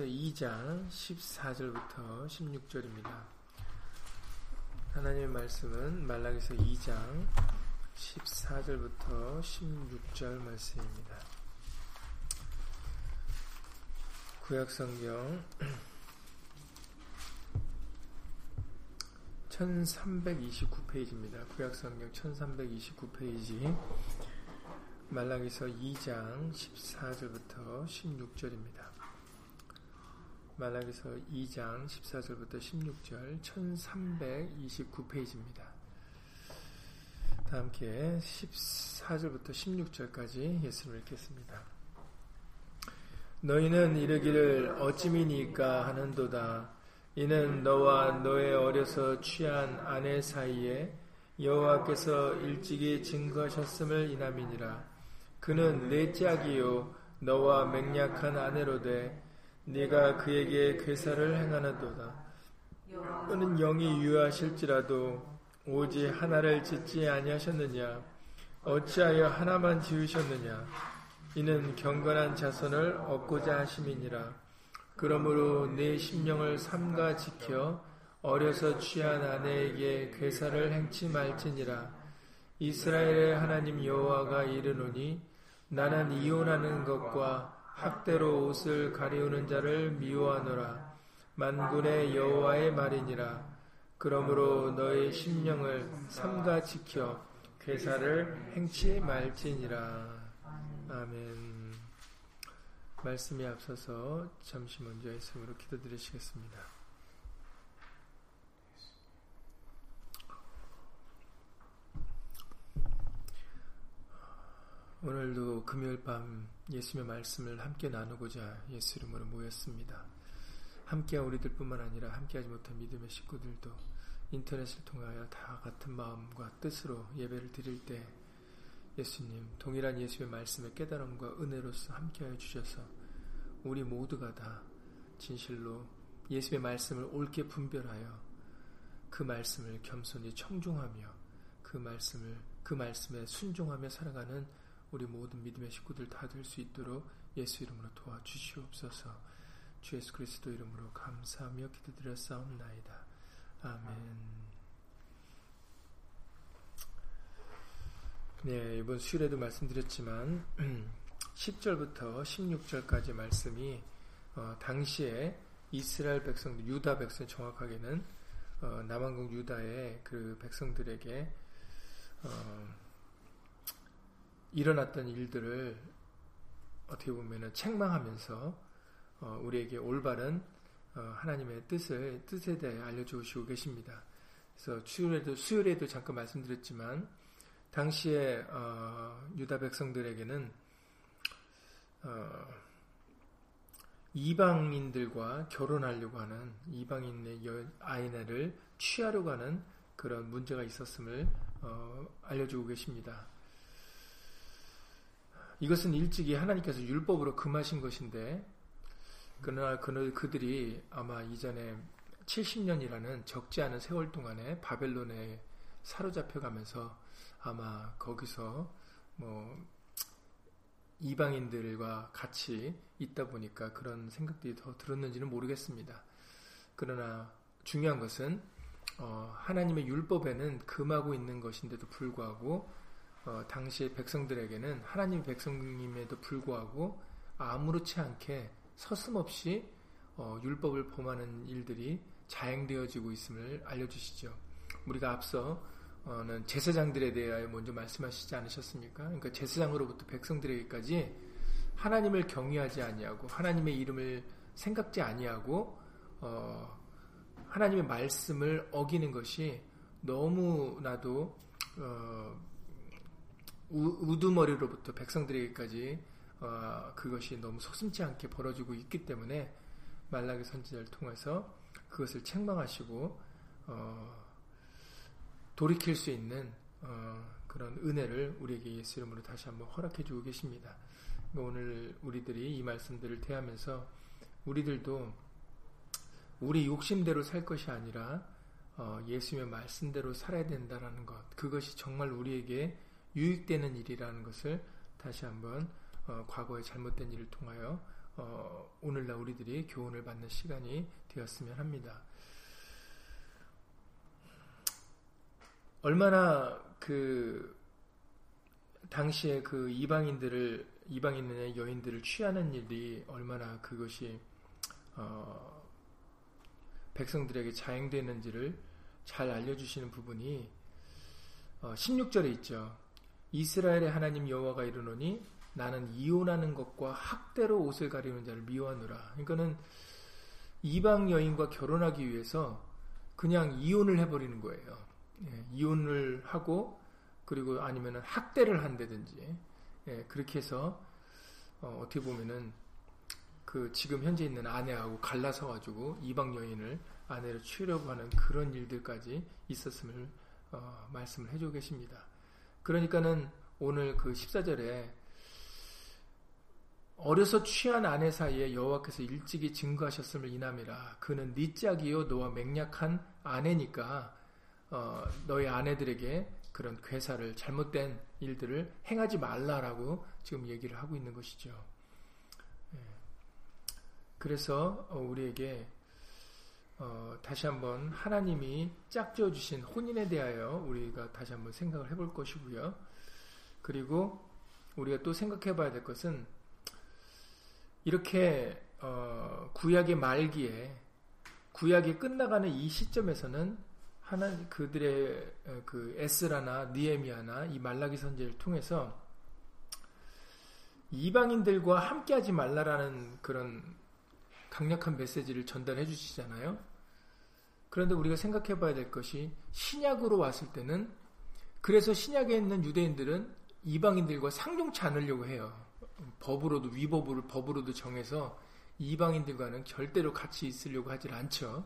2장 14절부터 16절입니다. 하나님의 말씀은 말라기서 2장 14절부터 16절 말씀입니다. 구약성경 1329페이지입니다. 구약성경 1329페이지 말라기서 2장 14절부터 16절입니다. 말라기서 2장 14절부터 16절 1329페이지입니다. 다 함께 14절부터 16절까지 예수를 읽겠습니다. 너희는 이르기를 어찌미니까 하는도다. 이는 너와 너의 어려서 취한 아내 사이에 여호와께서 일찍이 증거하셨음을 인함이니라. 그는 내 짝이요 너와 맹약한 아내로되 네가 그에게 괴사를 행하는도다. 그는 영이 유하실지라도 오직 하나를 짓지 아니하셨느냐? 어찌하여 하나만 지으셨느냐? 이는 경건한 자손을 얻고자 하심이니라. 그러므로 내 심령을 삼가 지켜 어려서 취한 아내에게 괴사를 행치 말지니라. 이스라엘의 하나님 여호와가 이르노니 나는 이혼하는 것과 학대로 옷을 가리우는 자를 미워하노라. 만군의 여호와의 말이니라. 그러므로 너의 심령을 삼가 지켜 괴사를 행치 말지니라. 아멘. 말씀이 앞서서 잠시 먼저 예수으로 기도드리시겠습니다. 오늘도 금요일 밤 예수님의 말씀을 함께 나누고자 예수 이름으로 모였습니다. 함께 우리들뿐만 아니라 함께하지 못한 믿음의 식구들도 인터넷을 통하여 다 같은 마음과 뜻으로 예배를 드릴 때 예수님 동일한 예수의 말씀의 깨달음과 은혜로서 함께하여 주셔서 우리 모두가 다 진실로 예수의 말씀을 옳게 분별하여 그 말씀을 겸손히 청중하며 그 말씀을 그 말씀에 순종하며 살아가는 우리 모든 믿음의 식구들 다 될 수 있도록 예수 이름으로 도와주시옵소서. 주 예수 그리스도 이름으로 감사하며 기도드렸사옵나이다. 아멘. 네, 이번 수요일에도 말씀드렸지만 10절부터 16절까지 말씀이 어, 당시에 이스라엘 백성들, 유다 백성 정확하게는 어, 남한국 유다의 그 백성들에게 어, 일어났던 일들을 어떻게 보면 책망하면서 어, 우리에게 올바른 어, 하나님의 뜻을 뜻에 대해 알려주시고 계십니다. 그래서 수요일에도 수요일에도 잠깐 말씀드렸지만 당시에 어, 유다 백성들에게는 어, 이방인들과 결혼하려고 하는 이방인의 여, 아이네를 취하려고 하는 그런 문제가 있었음을 어, 알려주고 계십니다. 이것은 일찍이 하나님께서 율법으로 금하신 것인데 그러나 그들이 아마 이전에 70년이라는 적지 않은 세월 동안에 바벨론에 사로잡혀가면서 아마 거기서 뭐 이방인들과 같이 있다 보니까 그런 생각들이 더 들었는지는 모르겠습니다. 그러나 중요한 것은 어, 하나님의 율법에는 금하고 있는 것인데도 불구하고 어, 당시 백성들에게는 하나님 백성님에도 불구하고 아무렇지 않게 서슴없이 어, 율법을 범하는 일들이 자행되어지고 있음을 알려주시죠. 우리가 앞서는 제사장들에 대하여 먼저 말씀하시지 않으셨습니까? 그러니까 제사장으로부터 백성들에게까지 하나님을 경외하지 아니하고 하나님의 이름을 생각지 아니하고 어, 하나님의 말씀을 어기는 것이 너무나도 어, 우 두머리로부터 백성들에게까지 어, 그것이 너무 소심치 않게 벌어지고 있기 때문에 말라기 선지자를 통해서 그것을 책망하시고 어, 돌이킬 수 있는 어, 그런 은혜를 우리에게 예수 이름으로 다시 한번 허락해 주고 계십니다. 그러니까 오늘 우리들이 이 말씀들을 대하면서 우리들도 우리 욕심대로 살 것이 아니라 어, 예수님의 말씀대로 살아야 된다라는 것 그것이 정말 우리에게 유익되는 일이라는 것을 다시 한번 어, 과거의 잘못된 일을 통하여 어, 오늘날 우리들이 교훈을 받는 시간이 되었으면 합니다. 얼마나 그 당시에 그 이방인들을 이방인의 여인들을 취하는 일이 얼마나 그것이 어, 백성들에게 자행되는지를 잘 알려주시는 부분이 어, 16절에 있죠. 이스라엘의 하나님 여호와가 이르노니 나는 이혼하는 것과 학대로 옷을 가리는 자를 미워하노라. 그러니까는 이방 여인과 결혼하기 위해서 그냥 이혼을 해버리는 거예요. 예, 이혼을 하고 그리고 아니면 학대를 한다든지 예, 그렇게 해서 어, 떻게 보면은 그 지금 현재 있는 아내하고 갈라서 가지고 이방 여인을 아내를 취하려고 하는 그런 일들까지 있었음을 어, 말씀을 해주고 계십니다. 그러니까는 오늘 그 14절에 어려서 취한 아내 사이에 여호와께서 일찍이 증거하셨음을 인함이라 그는 네 짝이요 너와 맹약한 아내니까 어, 너희 아내들에게 그런 괴사를 잘못된 일들을 행하지 말라라고 지금 얘기를 하고 있는 것이죠. 예. 그래서 어, 우리에게 어, 다시 한번 하나님이 짝지어 주신 혼인에 대하여 우리가 다시 한번 생각을 해볼 것이고요. 그리고 우리가 또 생각해 봐야 될 것은 이렇게 어, 구약의 말기에 구약이 끝나가는 이 시점에서는 하나 그들의 어, 그 에스라나 니에미아나 이 말라기 선제를 통해서 이방인들과 함께하지 말라라는 그런 강력한 메시지를 전달해 주시잖아요. 그런데 우리가 생각해 봐야 될 것이 신약으로 왔을 때는 그래서 신약에 있는 유대인들은 이방인들과 상종치 않으려고 해요. 법으로도 위법을 법으로도 정해서 이방인들과는 절대로 같이 있으려고 하질 않죠.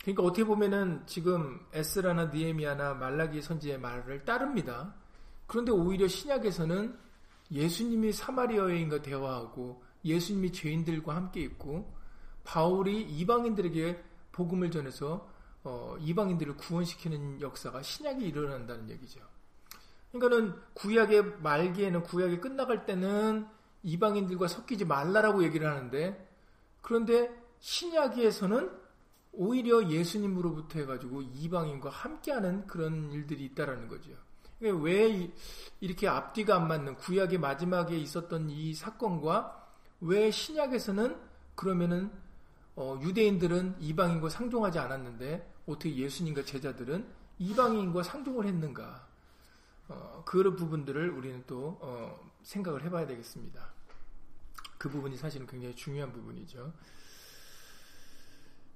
그러니까 어떻게 보면은 지금 에스라나 니에미아나 말라기 선지의 말을 따릅니다. 그런데 오히려 신약에서는 예수님이 사마리아 여인과 대화하고 예수님이 죄인들과 함께 있고 바울이 이방인들에게 복음을 전해서 어, 이방인들을 구원시키는 역사가 신약에 일어난다는 얘기죠. 그러니까는 구약의 말기에는 구약이 끝나갈 때는 이방인들과 섞이지 말라라고 얘기를 하는데 그런데 신약에서는 오히려 예수님으로부터 해가지고 이방인과 함께하는 그런 일들이 있다라는 거죠. 왜 이렇게 앞뒤가 안 맞는 구약의 마지막에 있었던 이 사건과 왜 신약에서는 그러면은 어, 유대인들은 이방인과 상종하지 않았는데 어떻게 예수님과 제자들은 이방인과 상종을 했는가? 어, 그런 부분들을 우리는 또 어, 생각을 해봐야 되겠습니다. 그 부분이 사실은 굉장히 중요한 부분이죠.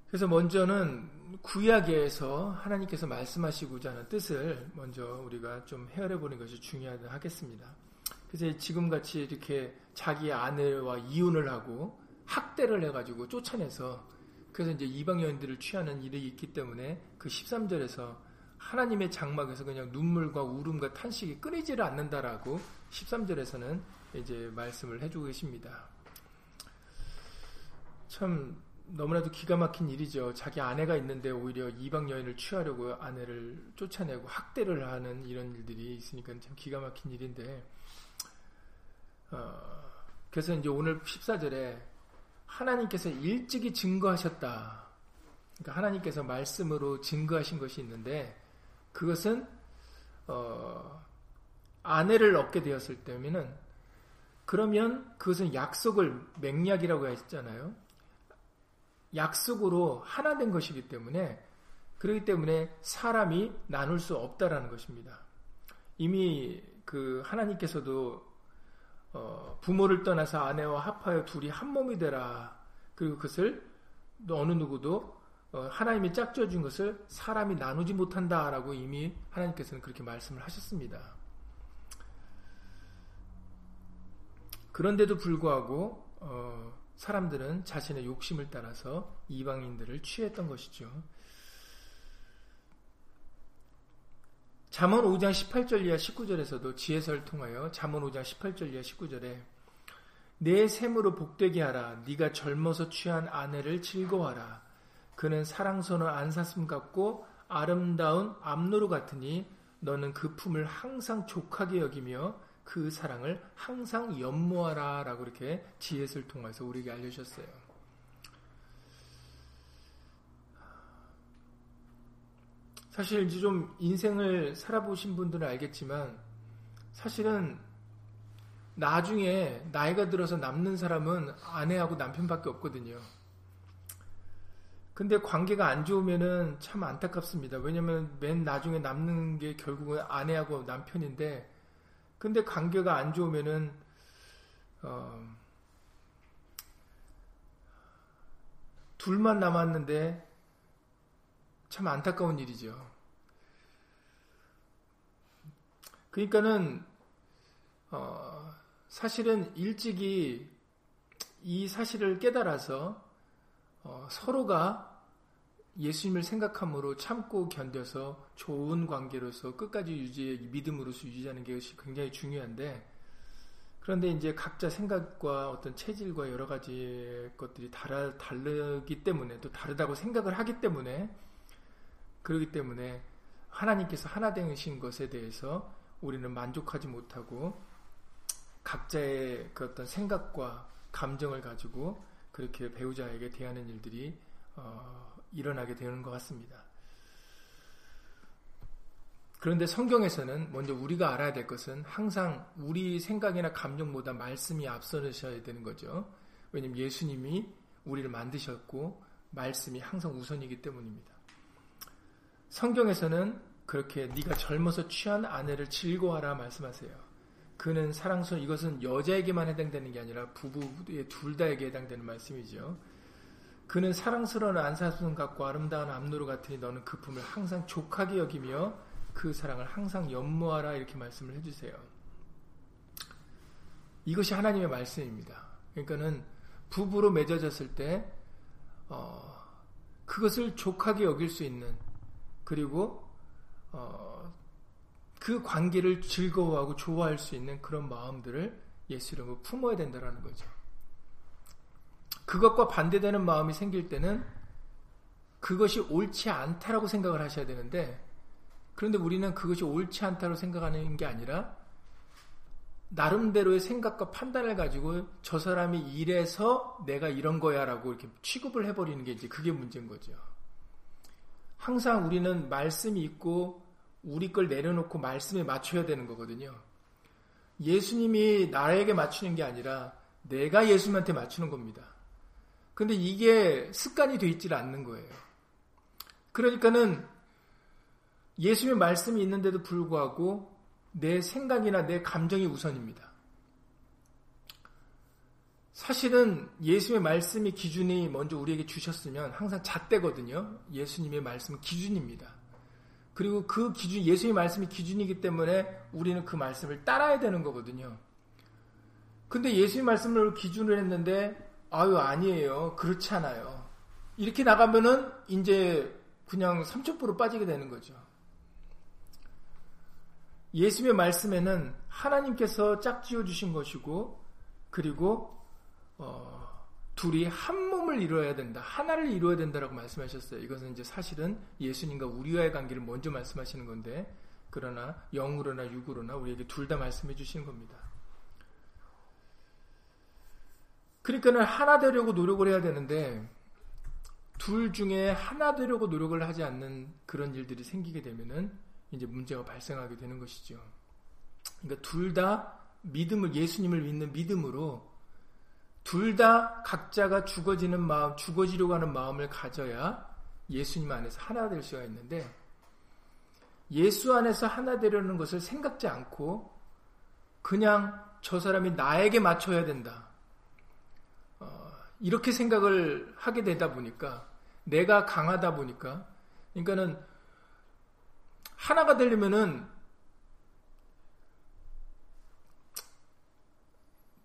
그래서 먼저는 구약에서 하나님께서 말씀하시고자 하는 뜻을 먼저 우리가 좀 헤아려 보는 것이 중요하다 하겠습니다. 그래서 지금 같이 이렇게 자기 아내와 이혼을 하고 학대를 해가지고 쫓아내서 그래서 이제 이방 여인들을 취하는 일이 있기 때문에 그 13절에서 하나님의 장막에서 그냥 눈물과 울음과 탄식이 끊이지를 않는다라고 13절에서는 이제 말씀을 해주고 계십니다. 참 너무나도 기가 막힌 일이죠. 자기 아내가 있는데 오히려 이방 여인을 취하려고 아내를 쫓아내고 학대를 하는 이런 일들이 있으니까 참 기가 막힌 일인데, 어, 그래서 이제 오늘 14절에 하나님께서 일찍이 증거하셨다. 그러니까 하나님께서 말씀으로 증거하신 것이 있는데, 그것은, 어, 아내를 얻게 되었을 때면은, 그러면 그것은 약속을 맹약이라고 했잖아요. 약속으로 하나 된 것이기 때문에 그렇기 때문에 사람이 나눌 수 없다라는 것입니다. 이미 그 하나님께서도 어 부모를 떠나서 아내와 합하여 둘이 한 몸이 되라. 그리고 그것을 어느 누구도 어 하나님이 짝져 준 것을 사람이 나누지 못한다라고 이미 하나님께서는 그렇게 말씀을 하셨습니다. 그런데도 불구하고 어 사람들은 자신의 욕심을 따라서 이방인들을 취했던 것이죠. 잠언 5장 18절 이하 19절에서도 지혜서를 통하여 잠언 5장 18절 이하 19절에 내 샘으로 복되게 하라. 네가 젊어서 취한 아내를 즐거워하라. 그는 사랑선을 안사슴 같고 아름다운 암노루 같으니 너는 그 품을 항상 족하게 여기며 그 사랑을 항상 연모하라. 라고 이렇게 지혜를 통해서 우리에게 알려주셨어요. 사실 이제 좀 인생을 살아보신 분들은 알겠지만 사실은 나중에 나이가 들어서 남는 사람은 아내하고 남편밖에 없거든요. 근데 관계가 안 좋으면은 참 안타깝습니다. 왜냐면 맨 나중에 남는 게 결국은 아내하고 남편인데, 근데 관계가 안 좋으면은, 어, 둘만 남았는데 참 안타까운 일이죠. 그러니까는, 어, 사실은 일찍이 이 사실을 깨달아서 어, 서로가 예수님을 생각함으로 참고 견뎌서 좋은 관계로서 끝까지 유지, 믿음으로서 유지하는 것이 굉장히 중요한데, 그런데 이제 각자 생각과 어떤 체질과 여러 가지 것들이 다르, 다르기 때문에, 또 다르다고 생각을 하기 때문에, 그러기 때문에 하나님께서 하나 되신 것에 대해서 우리는 만족하지 못하고, 각자의 그 어떤 생각과 감정을 가지고 그렇게 배우자에게 대하는 일들이 어, 일어나게 되는 것 같습니다. 그런데 성경에서는 먼저 우리가 알아야 될 것은 항상 우리 생각이나 감정보다 말씀이 앞서셔야 되는 거죠. 왜냐하면 예수님이 우리를 만드셨고 말씀이 항상 우선이기 때문입니다. 성경에서는 그렇게 네가 젊어서 취한 아내를 즐거워하라 말씀하세요. 그는 사랑스러운 이것은 여자에게만 해당되는 게 아니라 부부의 둘 다에게 해당되는 말씀이죠. 그는 사랑스러운 안사순 같고 아름다운 암노루 같으니 너는 그 품을 항상 족하게 여기며 그 사랑을 항상 연모하라 이렇게 말씀을 해주세요. 이것이 하나님의 말씀입니다. 그러니까는 부부로 맺어졌을 때 어, 그것을 족하게 여길 수 있는 그리고 어, 그 관계를 즐거워하고 좋아할 수 있는 그런 마음들을 예수 이름으로 품어야 된다는 거죠. 그것과 반대되는 마음이 생길 때는 그것이 옳지 않다라고 생각을 하셔야 되는데 그런데 우리는 그것이 옳지 않다고 생각하는 게 아니라 나름대로의 생각과 판단을 가지고 저 사람이 이래서 내가 이런 거야라고 이렇게 취급을 해버리는 게 이제 그게 문제인 거죠. 항상 우리는 말씀이 있고 우리 걸 내려놓고 말씀에 맞춰야 되는 거거든요. 예수님이 나에게 맞추는 게 아니라 내가 예수님한테 맞추는 겁니다. 근데 이게 습관이 돼 있질 않는 거예요. 그러니까는 예수님의 말씀이 있는데도 불구하고 내 생각이나 내 감정이 우선입니다. 사실은 예수님의 말씀이 기준이 먼저 우리에게 주셨으면 항상 잣대거든요. 예수님의 말씀은 기준입니다. 그리고 그 기준, 예수의 말씀이 기준이기 때문에 우리는 그 말씀을 따라야 되는 거거든요. 근데 예수의 말씀을 기준으로 했는데, 아유, 아니에요. 그렇지 않아요. 이렇게 나가면은 이제 그냥 삼천포로 빠지게 되는 거죠. 예수의 말씀에는 하나님께서 짝지어 주신 것이고, 그리고, 어, 둘이 한 몸을 이루어야 된다. 하나를 이루어야 된다라고 말씀하셨어요. 이것은 이제 사실은 예수님과 우리와의 관계를 먼저 말씀하시는 건데, 그러나 영으로나 육으로나 우리에게 둘 다 말씀해 주시는 겁니다. 그러니까는 하나 되려고 노력을 해야 되는데, 둘 중에 하나 되려고 노력을 하지 않는 그런 일들이 생기게 되면은 이제 문제가 발생하게 되는 것이죠. 그러니까 둘 다 믿음을, 예수님을 믿는 믿음으로 둘 다 각자가 죽어지는 마음, 죽어지려고 하는 마음을 가져야 예수님 안에서 하나 될 수가 있는데 예수 안에서 하나 되려는 것을 생각지 않고 그냥 저 사람이 나에게 맞춰야 된다. 어, 이렇게 생각을 하게 되다 보니까 내가 강하다 보니까 그러니까는 하나가 되려면은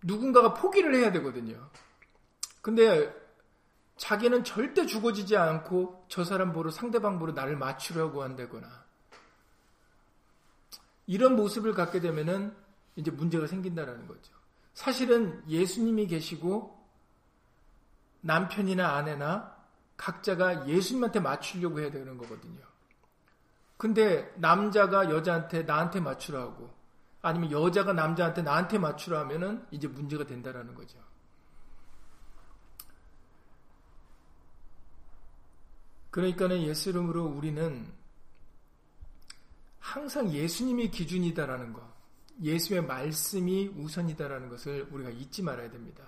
누군가가 포기를 해야 되거든요. 근데 자기는 절대 죽어지지 않고 저 사람 보러 상대방 보러 나를 맞추려고 한다거나 이런 모습을 갖게 되면은 이제 문제가 생긴다라는 거죠. 사실은 예수님이 계시고 남편이나 아내나 각자가 예수님한테 맞추려고 해야 되는 거거든요. 근데 남자가 여자한테 나한테 맞추라고 아니면 여자가 남자한테 나한테 맞추라 하면은 이제 문제가 된다라는 거죠. 그러니까는 예수 이름으로 우리는 항상 예수님이 기준이다라는 것, 예수의 말씀이 우선이다라는 것을 우리가 잊지 말아야 됩니다.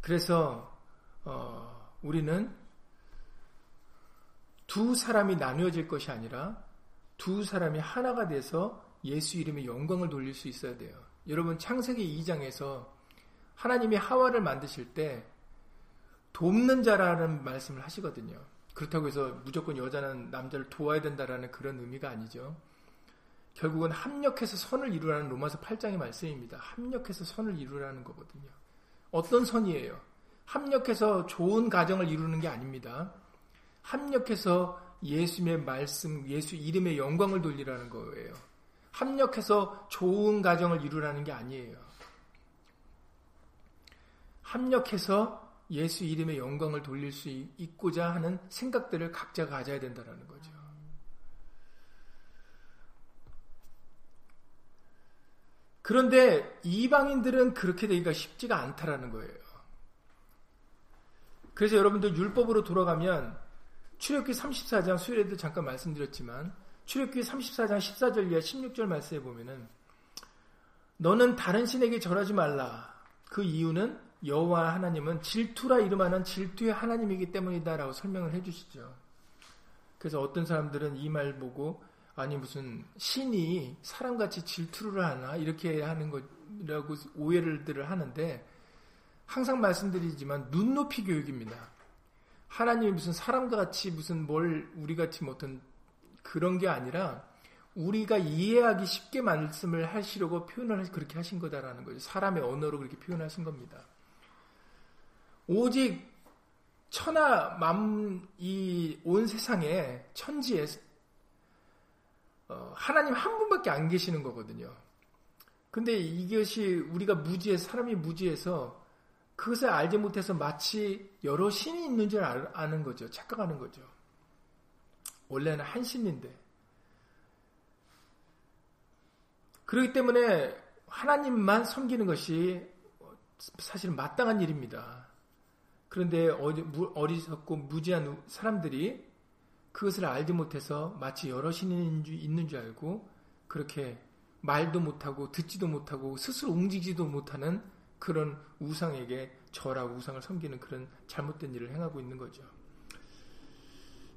그래서 어, 우리는 두 사람이 나누어질 것이 아니라 두 사람이 하나가 돼서 예수 이름의 영광을 돌릴 수 있어야 돼요. 여러분 창세기 2장에서 하나님이 하와를 만드실 때 돕는 자라는 말씀을 하시거든요. 그렇다고 해서 무조건 여자는 남자를 도와야 된다라는 그런 의미가 아니죠. 결국은 합력해서 선을 이루라는 로마서 8장의 말씀입니다. 합력해서 선을 이루라는 거거든요. 어떤 선이에요? 합력해서 좋은 가정을 이루는 게 아닙니다. 합력해서 예수의 말씀, 예수 이름의 영광을 돌리라는 거예요. 합력해서 좋은 가정을 이루라는 게 아니에요. 합력해서 예수 이름의 영광을 돌릴 수 있고자 하는 생각들을 각자 가져야 된다는 거죠. 그런데 이방인들은 그렇게 되기가 쉽지가 않다라는 거예요. 그래서 여러분들 율법으로 돌아가면 출애굽기 34장 수요일에도 잠깐 말씀드렸지만 출애굽기 34장 14절 이하 16절 말씀에 보면은 너는 다른 신에게 절하지 말라. 그 이유는 여호와 하나님은 질투라 이름하는 질투의 하나님이기 때문이다라고 설명을 해주시죠. 그래서 어떤 사람들은 이 말 보고 아니 무슨 신이 사람같이 질투를 하나 이렇게 하는 거라고 오해를들을 하는데 항상 말씀드리지만 눈높이 교육입니다. 하나님이 무슨 사람과 같이 무슨 뭘 우리 같이 못한 그런 게 아니라 우리가 이해하기 쉽게 말씀을 하시려고 표현을 그렇게 하신 거다라는 거죠. 사람의 언어로 그렇게 표현하신 겁니다. 오직 천하 만이 온 세상에 천지에 어, 하나님 한 분밖에 안 계시는 거거든요. 근데 이것이 우리가 무지해 사람이 무지해서 그것을 알지 못해서 마치 여러 신이 있는 줄 아는 거죠. 착각하는 거죠. 원래는 한 신인데. 그렇기 때문에 하나님만 섬기는 것이 사실 마땅한 일입니다. 그런데 어리석고 무지한 사람들이 그것을 알지 못해서 마치 여러 신이 있는 줄 알고 그렇게 말도 못하고 듣지도 못하고 스스로 움직이지도 못하는 그런 우상에게 절하고 우상을 섬기는 그런 잘못된 일을 행하고 있는 거죠.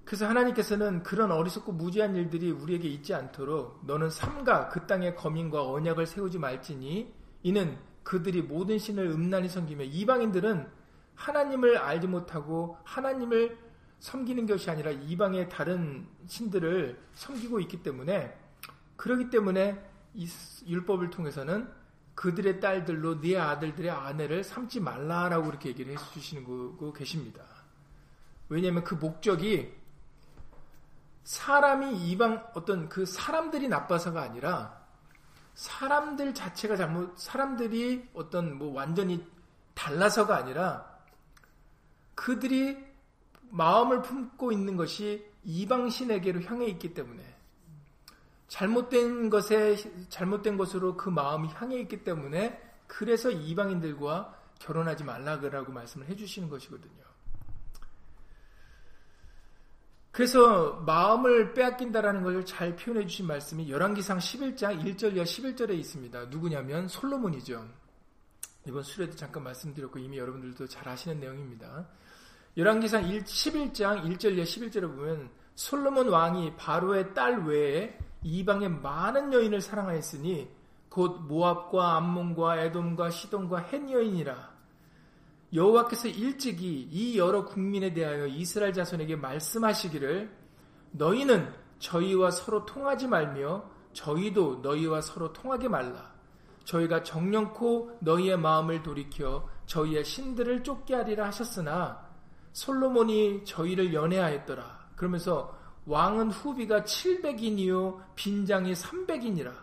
그래서 하나님께서는 그런 어리석고 무지한 일들이 우리에게 있지 않도록 너는 삼가 그 땅에 거민과 언약을 세우지 말지니 이는 그들이 모든 신을 음란히 섬기며 이방인들은 하나님을 알지 못하고 하나님을 섬기는 것이 아니라 이방의 다른 신들을 섬기고 있기 때문에 그러기 때문에 이 율법을 통해서는 그들의 딸들로 네 아들들의 아내를 삼지 말라라고 이렇게 얘기를 해주시는 거 계십니다. 왜냐하면 그 목적이 사람이 이방 어떤 그 사람들이 나빠서가 아니라 사람들 자체가 잘못 사람들이 어떤 뭐 완전히 달라서가 아니라 그들이 마음을 품고 있는 것이 이방신에게로 향해 있기 때문에 잘못된 것에 잘못된 것으로 그 마음이 향해 있기 때문에 그래서 이방인들과 결혼하지 말라고 말씀을 해주시는 것이거든요. 그래서 마음을 빼앗긴다라는 것을 잘 표현해 주신 말씀이 열왕기상 11장 1절 이하 11절에 있습니다. 누구냐면 솔로몬이죠. 이번 수레도 잠깐 말씀드렸고 이미 여러분들도 잘 아시는 내용입니다. 열왕기상 11장 1절에 11절에 보면 솔로몬 왕이 바로의 딸 외에 이방의 많은 여인을 사랑하였으니 곧 모압과 암몬과 에돔과 시돈과 헨 여인이라 여호와께서 일찍이 이 여러 국민에 대하여 이스라엘 자손에게 말씀하시기를 너희는 저희와 서로 통하지 말며 저희도 너희와 서로 통하게 말라 저희가 정령코 너희의 마음을 돌이켜 저희의 신들을 쫓게 하리라 하셨으나 솔로몬이 저희를 연애하였더라. 그러면서 왕은 후비가 700인이요 빈장이 300인이라.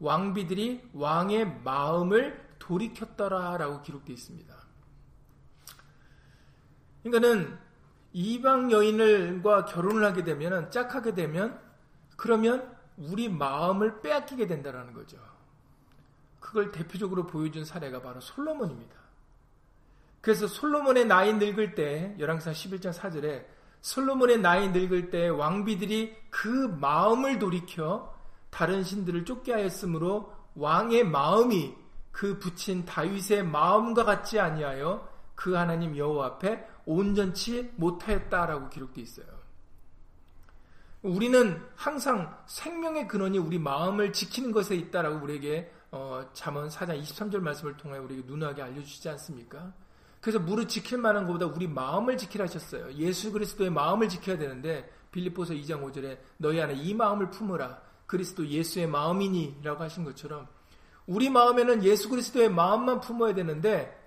왕비들이 왕의 마음을 돌이켰더라라고 기록되어 있습니다. 그러니까는 이방 여인을과 결혼을 하게 되면 짝하게 되면 그러면 우리 마음을 빼앗기게 된다는 거죠. 그걸 대표적으로 보여준 사례가 바로 솔로몬입니다. 그래서 솔로몬의 나이 늙을 때 열왕상 11장 4절에 솔로몬의 나이 늙을 때 왕비들이 그 마음을 돌이켜 다른 신들을 쫓게 하였으므로 왕의 마음이 그 붙인 다윗의 마음과 같지 아니하여 그 하나님 여호와 앞에 온전치 못하였다라고 기록되어 있어요. 우리는 항상 생명의 근원이 우리 마음을 지키는 것에 있다라고 우리에게 어, 잠언 4장 23절 말씀을 통해 우리에게 누누하게 알려주시지 않습니까? 그래서 무릇 지킬 만한 것보다 우리 마음을 지키라 하셨어요. 예수 그리스도의 마음을 지켜야 되는데 빌립보서 2장 5절에 너희 안에 이 마음을 품으라. 그리스도 예수의 마음이니 라고 하신 것처럼 우리 마음에는 예수 그리스도의 마음만 품어야 되는데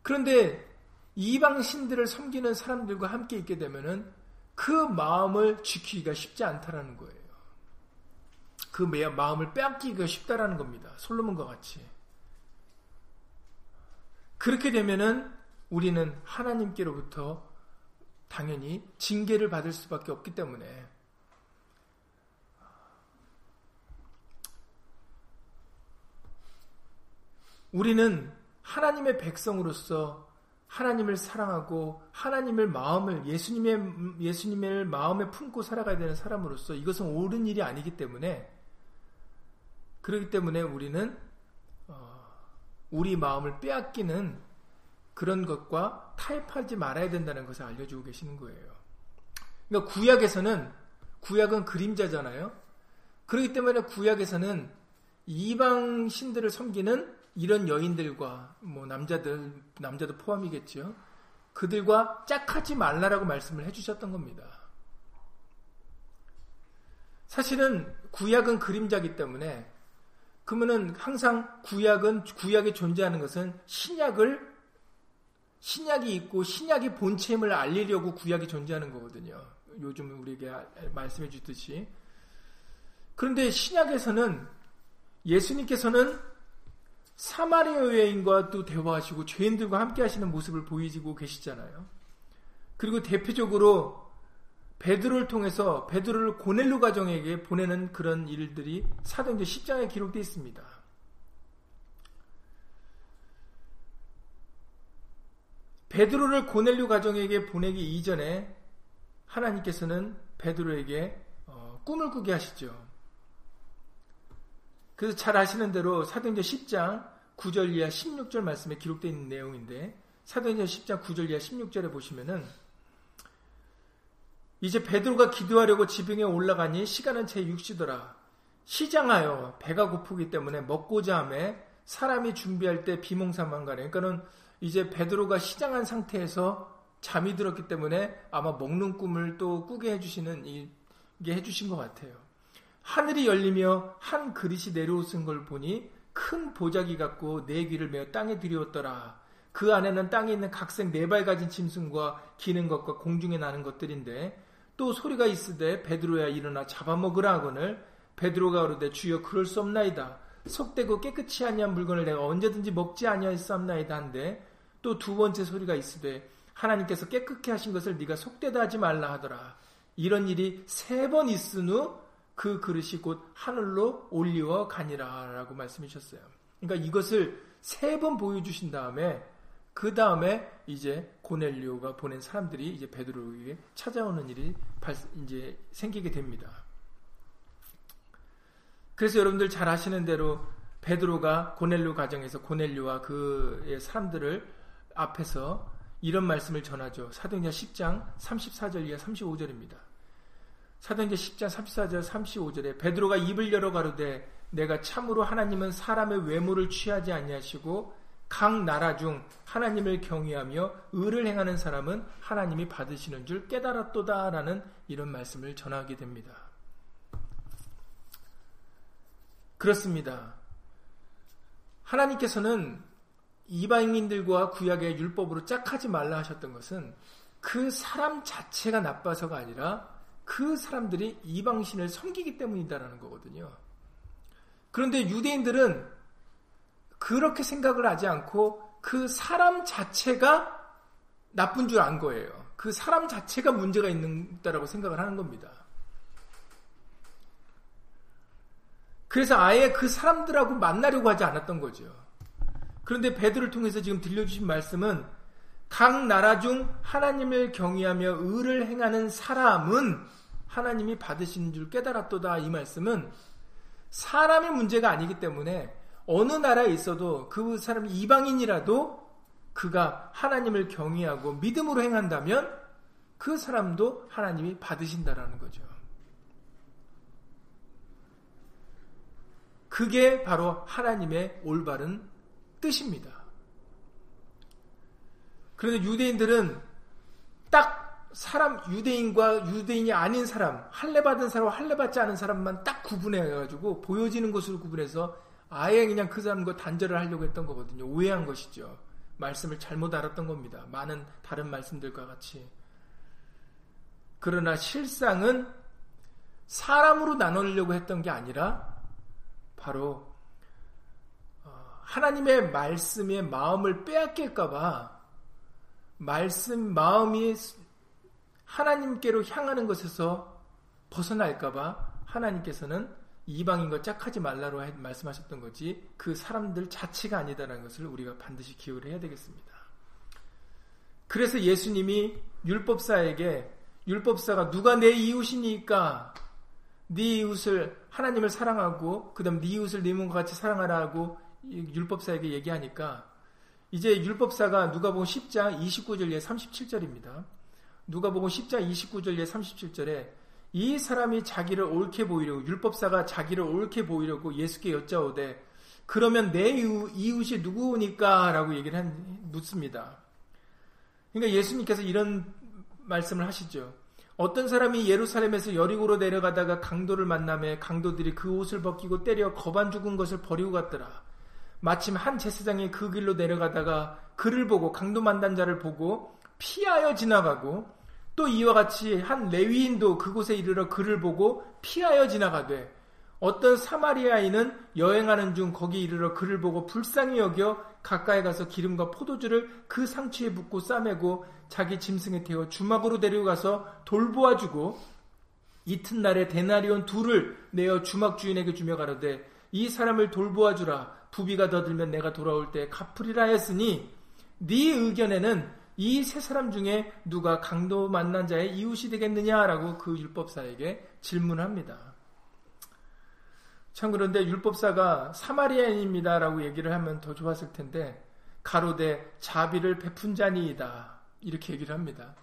그런데 이방 신들을 섬기는 사람들과 함께 있게 되면은 그 마음을 지키기가 쉽지 않다라는 거예요. 그 마음을 빼앗기기가 쉽다라는 겁니다. 솔로몬과 같이. 그렇게 되면은 우리는 하나님께로부터 당연히 징계를 받을 수밖에 없기 때문에. 우리는 하나님의 백성으로서 하나님을 사랑하고 하나님을 마음을 예수님의 예수님의 마음에 품고 살아가야 되는 사람으로서 이것은 옳은 일이 아니기 때문에 그렇기 때문에 우리는 우리 마음을 빼앗기는 그런 것과 타협하지 말아야 된다는 것을 알려주고 계시는 거예요. 그러니까 구약에서는 구약은 그림자잖아요. 그렇기 때문에 구약에서는 이방 신들을 섬기는 이런 여인들과 뭐 남자들 남자도 포함이겠죠. 그들과 짝하지 말라라고 말씀을 해주셨던 겁니다. 사실은 구약은 그림자기 때문에 그러면은 항상 구약은 구약에 존재하는 것은 신약을 신약이 있고 신약의 본체임을 알리려고 구약이 존재하는 거거든요. 요즘 우리에게 말씀해 주듯이. 그런데 신약에서는 예수님께서는 사마리아 여인과도 대화하시고 죄인들과 함께 하시는 모습을 보이고 계시잖아요. 그리고 대표적으로 베드로를 통해서 베드로를 고넬로 가정에게 보내는 그런 일들이 사도행전 10장에 기록되어 있습니다. 베드로를 고넬료 가정에게 보내기 이전에 하나님께서는 베드로에게 어, 꿈을 꾸게 하시죠. 그래서 잘 아시는 대로 사도행전 10장 9절 이하 16절 말씀에 기록되어 있는 내용인데 사도행전 10장 9절 이하 16절에 보시면은 이제 베드로가 기도하려고 지붕에 올라가니 시간은 제 6시더라. 시장하여 배가 고프기 때문에 먹고자 함에 사람이 준비할 때 비몽사만 가네. 그러니까는 이제 베드로가 시장한 상태에서 잠이 들었기 때문에 아마 먹는 꿈을 또 꾸게 해주시는 이게 해주신 것 같아요. 하늘이 열리며 한 그릇이 내려오는 걸 보니 큰 보자기 같고 내 귀를 메어 땅에 들이었더라. 그 안에는 땅에 있는 각색 네 발 가진 짐승과 기는 것과 공중에 나는 것들인데 또 소리가 있으되 베드로야 일어나 잡아먹으라 하거늘 베드로가 그르되 주여 그럴 수 없나이다. 속되고 깨끗이 아니한 물건을 내가 언제든지 먹지 아니하였사옵나이다 한데 또 두 번째 소리가 있으되 하나님께서 깨끗게 하신 것을 네가 속되다 하지 말라 하더라. 이런 일이 세 번 있은 후 그 그릇이 곧 하늘로 올리워 가니라 라고 말씀해 주셨어요. 그러니까 이것을 세 번 보여주신 다음에 그 다음에 이제 고넬리오가 보낸 사람들이 이제 베드로에게 찾아오는 일이 이제 생기게 됩니다. 그래서 여러분들 잘 아시는 대로 베드로가 고넬료 가정에서 고넬료와 그의 사람들을 앞에서 이런 말씀을 전하죠. 사도행전 10장 34절 이하 35절입니다. 사도행전 10장 34절 35절에 베드로가 입을 열어 가로되 내가 참으로 하나님은 사람의 외모를 취하지 아니하시고 각 나라 중 하나님을 경외하며 의를 행하는 사람은 하나님이 받으시는 줄 깨달았도다라는 이런 말씀을 전하게 됩니다. 그렇습니다. 하나님께서는 이방인들과 구약의 율법으로 짝하지 말라 하셨던 것은 그 사람 자체가 나빠서가 아니라 그 사람들이 이방신을 섬기기 때문이다라는 거거든요. 그런데 유대인들은 그렇게 생각을 하지 않고 그 사람 자체가 나쁜 줄 안 거예요. 그 사람 자체가 문제가 있다라고 생각을 하는 겁니다. 그래서 아예 그 사람들하고 만나려고 하지 않았던 거죠. 그런데 베드를 통해서 지금 들려주신 말씀은 각 나라 중 하나님을 경외하며 의를 행하는 사람은 하나님이 받으시는 줄 깨달았도다 이 말씀은 사람의 문제가 아니기 때문에 어느 나라에 있어도 그 사람이 이방인이라도 그가 하나님을 경외하고 믿음으로 행한다면 그 사람도 하나님이 받으신다라는 거죠. 그게 바로 하나님의 올바른 뜻입니다. 그런데 유대인들은 딱 사람 유대인과 유대인이 아닌 사람, 할례 받은 사람과 할례 받지 않은 사람만 딱 구분해 가지고 보여지는 것으로 구분해서 아예 그냥 그 사람과 단절을 하려고 했던 거거든요. 오해한 것이죠. 말씀을 잘못 알았던 겁니다. 많은 다른 말씀들과 같이. 그러나 실상은 사람으로 나누려고 했던 게 아니라 바로 어, 하나님의 말씀의 마음을 빼앗길까봐 말씀 마음이 하나님께로 향하는 것에서 벗어날까봐 하나님께서는 이방인과 짝하지 말라로 말씀하셨던 거지 그 사람들 자체가 아니다라는 것을 우리가 반드시 기억을 해야 되겠습니다. 그래서 예수님이 율법사에게 율법사가 누가 내 이웃이니까 네 이웃을 하나님을 사랑하고 그다음 네 이웃을 네 몸과 같이 사랑하라고 율법사에게 얘기하니까 이제 율법사가 누가복음 10장 29절에 37절입니다. 누가복음 10장 29절에 37절에 이 사람이 자기를 옳게 보이려고 율법사가 자기를 옳게 보이려고 예수께 여짜오되 그러면 내 이웃 이 누구니까? 라고 얘기를 한, 묻습니다. 그러니까 예수님께서 이런 말씀을 하시죠. 어떤 사람이 예루살렘에서 여리고로 내려가다가 강도를 만남에 강도들이 그 옷을 벗기고 때려 거반 죽은 것을 버리고 갔더라. 마침 한 제사장이 그 길로 내려가다가 그를 보고 강도 만난 자를 보고 피하여 지나가고 또 이와 같이 한 레위인도 그곳에 이르러 그를 보고 피하여 지나가되 어떤 사마리아인은 여행하는 중 거기 이르러 그를 보고 불쌍히 여겨 가까이 가서 기름과 포도주를 그 상추에 붓고 싸매고 자기 짐승에 태워 주막으로 데려가서 돌보아주고 이튿날에 데나리온 둘을 내어 주막 주인에게 주며 가로되 이 사람을 돌보아주라. 부비가 더 들면 내가 돌아올 때 갚으리라 했으니 네 의견에는 이 세 사람 중에 누가 강도 만난 자의 이웃이 되겠느냐라고 그 율법사에게 질문합니다. 참 그런데 율법사가 사마리아인입니다라고 얘기를 하면 더 좋았을 텐데 가로되 자비를 베푼 자니이다 이렇게 얘기를 합니다.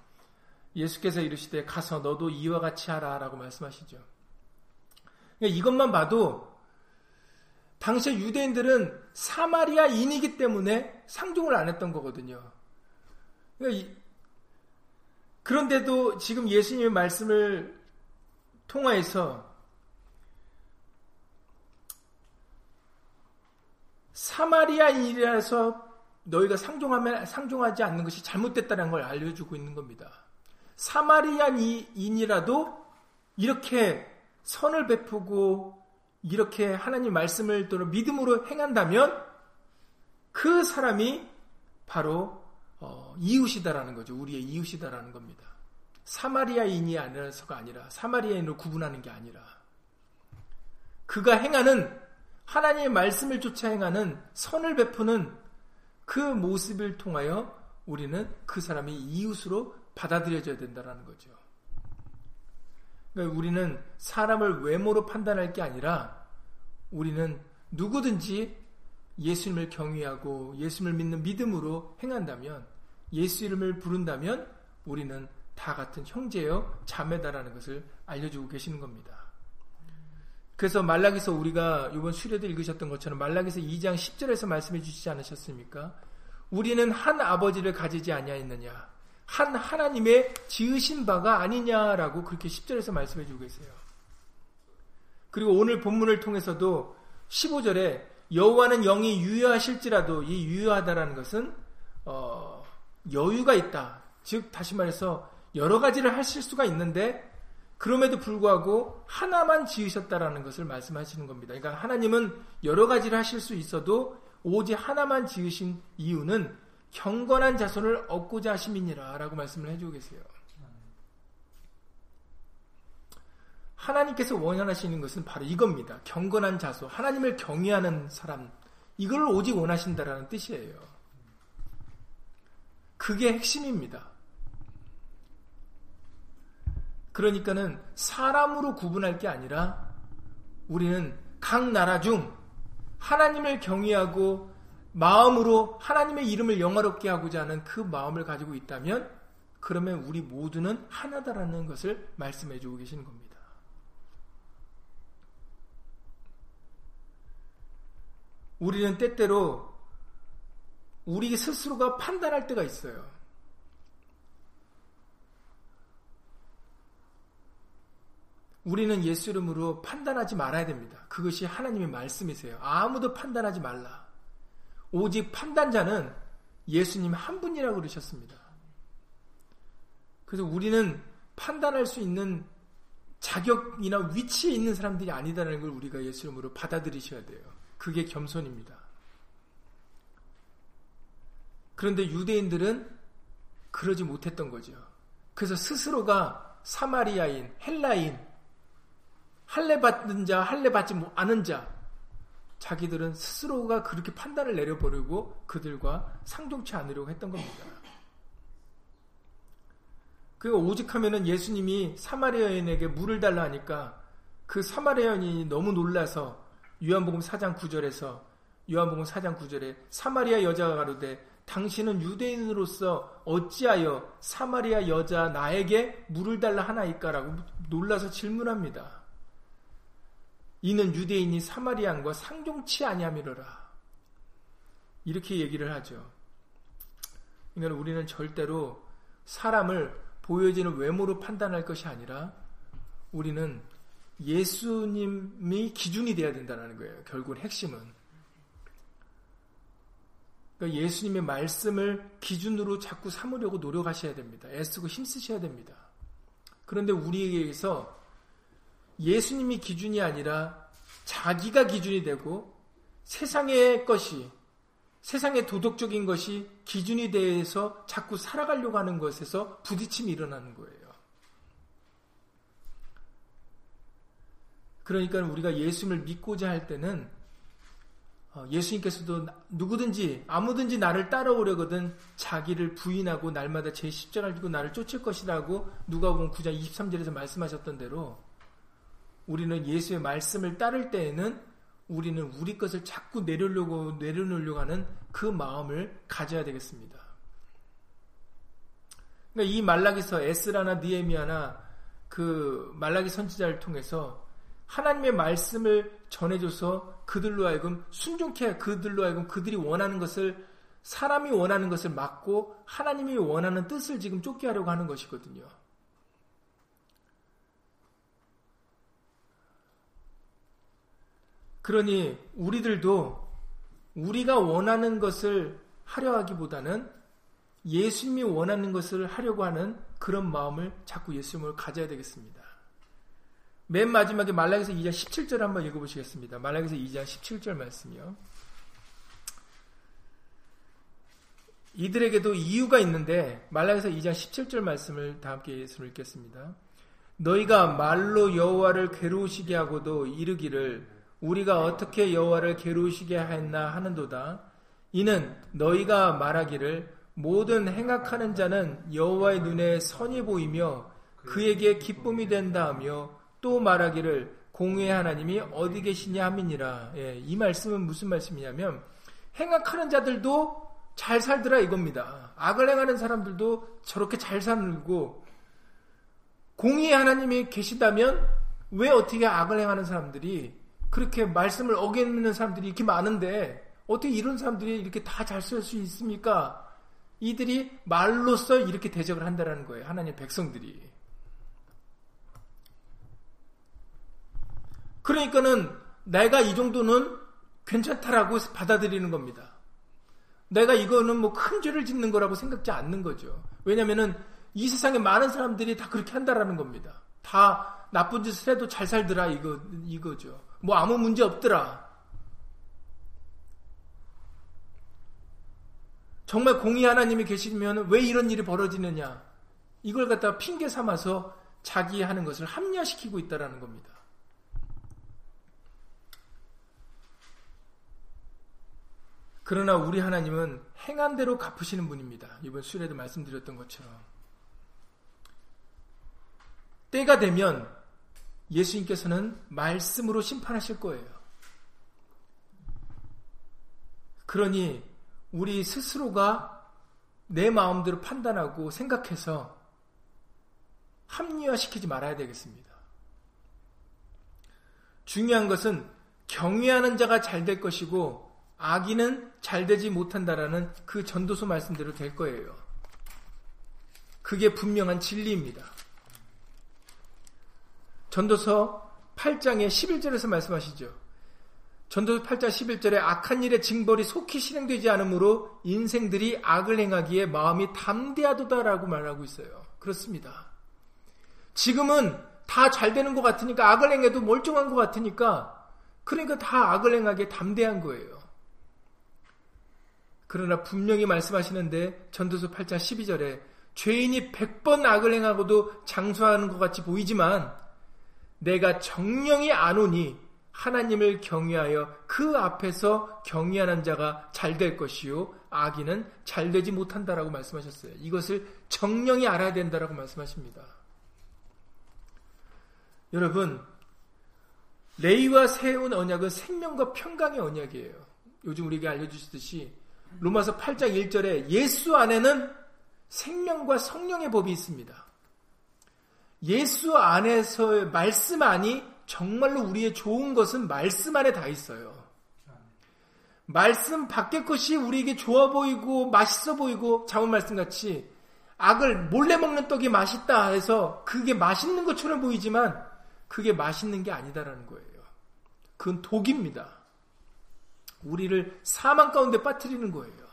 예수께서 이르시되 가서 너도 이와 같이 하라라고 말씀하시죠. 그러니까 이것만 봐도 당시 유대인들은 사마리아인이기 때문에 상종을 안 했던 거거든요. 그러니까 그런데도 지금 예수님의 말씀을 통하여서 사마리아인이라서 너희가 상종하면 상종하지 않는 것이 잘못됐다는 걸 알려주고 있는 겁니다. 사마리아인이라도 이렇게 선을 베푸고 이렇게 하나님 말씀을 또 믿음으로 행한다면 그 사람이 바로 어, 이웃이다라는 거죠. 우리의 이웃이다라는 겁니다. 사마리아인이 아니라서가 아니라 사마리아인으로 구분하는 게 아니라 그가 행하는 하나님의 말씀을 쫓아 행하는 선을 베푸는 그 모습을 통하여 우리는 그 사람이 이웃으로 받아들여져야 된다는 거죠. 그러니까 우리는 사람을 외모로 판단할 게 아니라 우리는 누구든지 예수님을 경외하고 예수님을 믿는 믿음으로 행한다면 예수 이름을 부른다면 우리는 다 같은 형제여 자매다라는 것을 알려주고 계시는 겁니다. 그래서 말라기서 우리가 이번 수련도 읽으셨던 것처럼 말라기서 2장 10절에서 말씀해 주시지 않으셨습니까? 우리는 한 아버지를 가지지 아니하였느냐? 한 하나님의 지으신 바가 아니냐라고 그렇게 10절에서 말씀해 주고 계세요. 그리고 오늘 본문을 통해서도 15절에 여호와는 영이 유효하실지라도 이 유효하다라는 것은 어, 여유가 있다. 즉 다시 말해서 여러 가지를 하실 수가 있는데 그럼에도 불구하고 하나만 지으셨다라는 것을 말씀하시는 겁니다. 그러니까 하나님은 여러 가지를 하실 수 있어도 오직 하나만 지으신 이유는 경건한 자손을 얻고자 하심이니라 라고 말씀을 해주고 계세요. 하나님께서 원하시는 것은 바로 이겁니다. 경건한 자소, 하나님을 경외하는 사람, 이걸 오직 원하신다라는 뜻이에요. 그게 핵심입니다. 그러니까는 사람으로 구분할 게 아니라 우리는 각 나라 중 하나님을 경외하고 마음으로 하나님의 이름을 영화롭게 하고자 하는 그 마음을 가지고 있다면 그러면 우리 모두는 하나다라는 것을 말씀해 주고 계시는 겁니다. 우리는 때때로 우리 스스로가 판단할 때가 있어요. 우리는 예수 이름으로 판단하지 말아야 됩니다. 그것이 하나님의 말씀이세요. 아무도 판단하지 말라. 오직 판단자는 예수님 한 분이라고 그러셨습니다. 그래서 우리는 판단할 수 있는 자격이나 위치에 있는 사람들이 아니다라는 걸 우리가 예수 이름으로 받아들이셔야 돼요. 그게 겸손입니다. 그런데 유대인들은 그러지 못했던 거죠. 그래서 스스로가 사마리아인, 헬라인, 할례 받는 자, 할례 받지 않은 자, 자기들은 스스로가 그렇게 판단을 내려버리고 그들과 상종치 않으려고 했던 겁니다. 그 오직 하면은 예수님이 사마리아인에게 물을 달라 하니까 그 사마리아인이 너무 놀라서 요한복음 4장 9절에서 요한복음 4장 9절에 사마리아 여자가 가로되 당신은 유대인으로서 어찌하여 사마리아 여자 나에게 물을 달라 하나이까라고 놀라서 질문합니다. 이는 유대인이 사마리안과 상종치 아니함이로라. 이렇게 얘기를 하죠. 그러니까 우리는 절대로 사람을 보여지는 외모로 판단할 것이 아니라 우리는 예수님이 기준이 되어야 된다는 거예요. 결국 핵심은. 그러니까 예수님의 말씀을 기준으로 자꾸 삼으려고 노력하셔야 됩니다. 애쓰고 힘쓰셔야 됩니다. 그런데 우리에게서 예수님이 기준이 아니라 자기가 기준이 되고 세상의 것이 세상의 도덕적인 것이 기준이 되어서 자꾸 살아가려고 하는 것에서 부딪힘이 일어나는 거예요. 그러니까 우리가 예수님을 믿고자 할 때는 어, 예수님께서도 누구든지 아무든지 나를 따라오려거든 자기를 부인하고 날마다 제 십자가를 지고 나를 쫓을 것이라고 누가 보면 9장 23절에서 말씀하셨던 대로 우리는 예수의 말씀을 따를 때에는 우리는 우리 것을 자꾸 내려놓으려고 내려놓으려고 하는 그 마음을 가져야 되겠습니다. 그러니까 이 말라기서 에스라나 니에미아나 그 말라기 선지자를 통해서 하나님의 말씀을 전해줘서 그들로 하여금 순종케 그들로 하여금 그들이 원하는 것을 사람이 원하는 것을 막고 하나님이 원하는 뜻을 지금 쫓게 하려고 하는 것이거든요. 그러니 우리들도 우리가 원하는 것을 하려 하기보다는 예수님이 원하는 것을 하려고 하는 그런 마음을 자꾸 예수님을 가져야 되겠습니다. 맨 마지막에 말라기서 2장 17절 한번 읽어보시겠습니다. 말라기서 2장 17절 말씀이요. 이들에게도 이유가 있는데 말라기서 2장 17절 말씀을 다 함께 읽겠습니다. 너희가 말로 여호와를 괴로우시게 하고도 이르기를 우리가 어떻게 여호와를 괴로우시게 하였나 하는도다. 이는 너희가 말하기를 모든 행악하는 자는 여호와의 눈에 선이 보이며 그에게 기쁨이 된다 하며 또 말하기를 공의 하나님이 어디 계시냐 함이니라. 예, 이 말씀은 무슨 말씀이냐면 행악하는 자들도 잘 살더라 이겁니다. 악을 행하는 사람들도 저렇게 잘 살고 공의 하나님이 계시다면 왜 어떻게 악을 행하는 사람들이 그렇게 말씀을 어기는 사람들이 이렇게 많은데 어떻게 이런 사람들이 이렇게 다잘쓸수 있습니까? 이들이 말로써 이렇게 대적을 한다는 거예요. 하나님의 백성들이. 그러니까는 내가 이 정도는 괜찮다라고 받아들이는 겁니다. 내가 이거는 뭐 큰 죄를 짓는 거라고 생각지 않는 거죠. 왜냐면은 이 세상에 많은 사람들이 다 그렇게 한다라는 겁니다. 다 나쁜 짓을 해도 잘 살더라 이거 이거죠. 뭐 아무 문제 없더라. 정말 공의 하나님이 계시면 왜 이런 일이 벌어지느냐? 이걸 갖다가 핑계 삼아서 자기 하는 것을 합리화시키고 있다라는 겁니다. 그러나 우리 하나님은 행한 대로 갚으시는 분입니다. 이번 수련에도 말씀드렸던 것처럼. 때가 되면 예수님께서는 말씀으로 심판하실 거예요. 그러니 우리 스스로가 내 마음대로 판단하고 생각해서 합리화시키지 말아야 되겠습니다. 중요한 것은 경외하는 자가 잘 될 것이고 악인은 잘 되지 못한다라는 그 전도서 말씀대로 될 거예요. 그게 분명한 진리입니다. 전도서 8장의 11절에서 말씀하시죠. 전도서 8장 11절에 악한 일의 징벌이 속히 실행되지 않으므로 인생들이 악을 행하기에 마음이 담대하도다라고 말하고 있어요. 그렇습니다. 지금은 다 잘 되는 것 같으니까 악을 행해도 멀쩡한 것 같으니까 그러니까 다 악을 행하기에 담대한 거예요. 그러나 분명히 말씀하시는데 전도서 8장 12절에 죄인이 100번 악을 행하고도 장수하는 것 같이 보이지만 내가 정령이 안 오니 하나님을 경외하여 그 앞에서 경외하는 자가 잘 될 것이요 악인은 잘 되지 못한다라고 말씀하셨어요. 이것을 정령이 알아야 된다라고 말씀하십니다. 여러분 레이와 세운 언약은 생명과 평강의 언약이에요. 요즘 우리에게 알려주시듯이 로마서 8장 1절에 예수 안에는 생명과 성령의 법이 있습니다. 예수 안에서의 말씀 안이 정말로 우리의 좋은 것은 말씀 안에 다 있어요. 말씀 밖의 것이 우리에게 좋아 보이고 맛있어 보이고 자원 말씀 같이 악을 몰래 먹는 떡이 맛있다 해서 그게 맛있는 것처럼 보이지만 그게 맛있는 게 아니다라는 거예요. 그건 독입니다. 우리를 사망 가운데 빠뜨리는 거예요.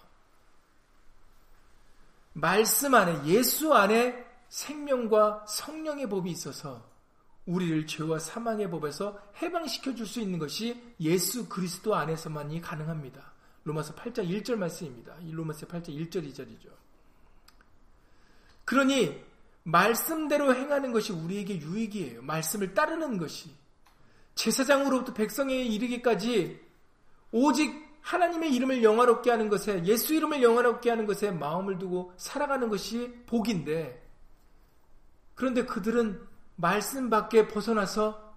말씀 안에, 예수 안에 생명과 성령의 법이 있어서 우리를 죄와 사망의 법에서 해방시켜 줄 수 있는 것이 예수 그리스도 안에서만이 가능합니다. 로마서 8장 1절 말씀입니다. 로마서 8장 1절 2절이죠. 그러니 말씀대로 행하는 것이 우리에게 유익이에요. 말씀을 따르는 것이. 제사장으로부터 백성에 이르기까지 오직 하나님의 이름을 영화롭게 하는 것에 예수 이름을 영화롭게 하는 것에 마음을 두고 살아가는 것이 복인데 그런데 그들은 말씀 밖에 벗어나서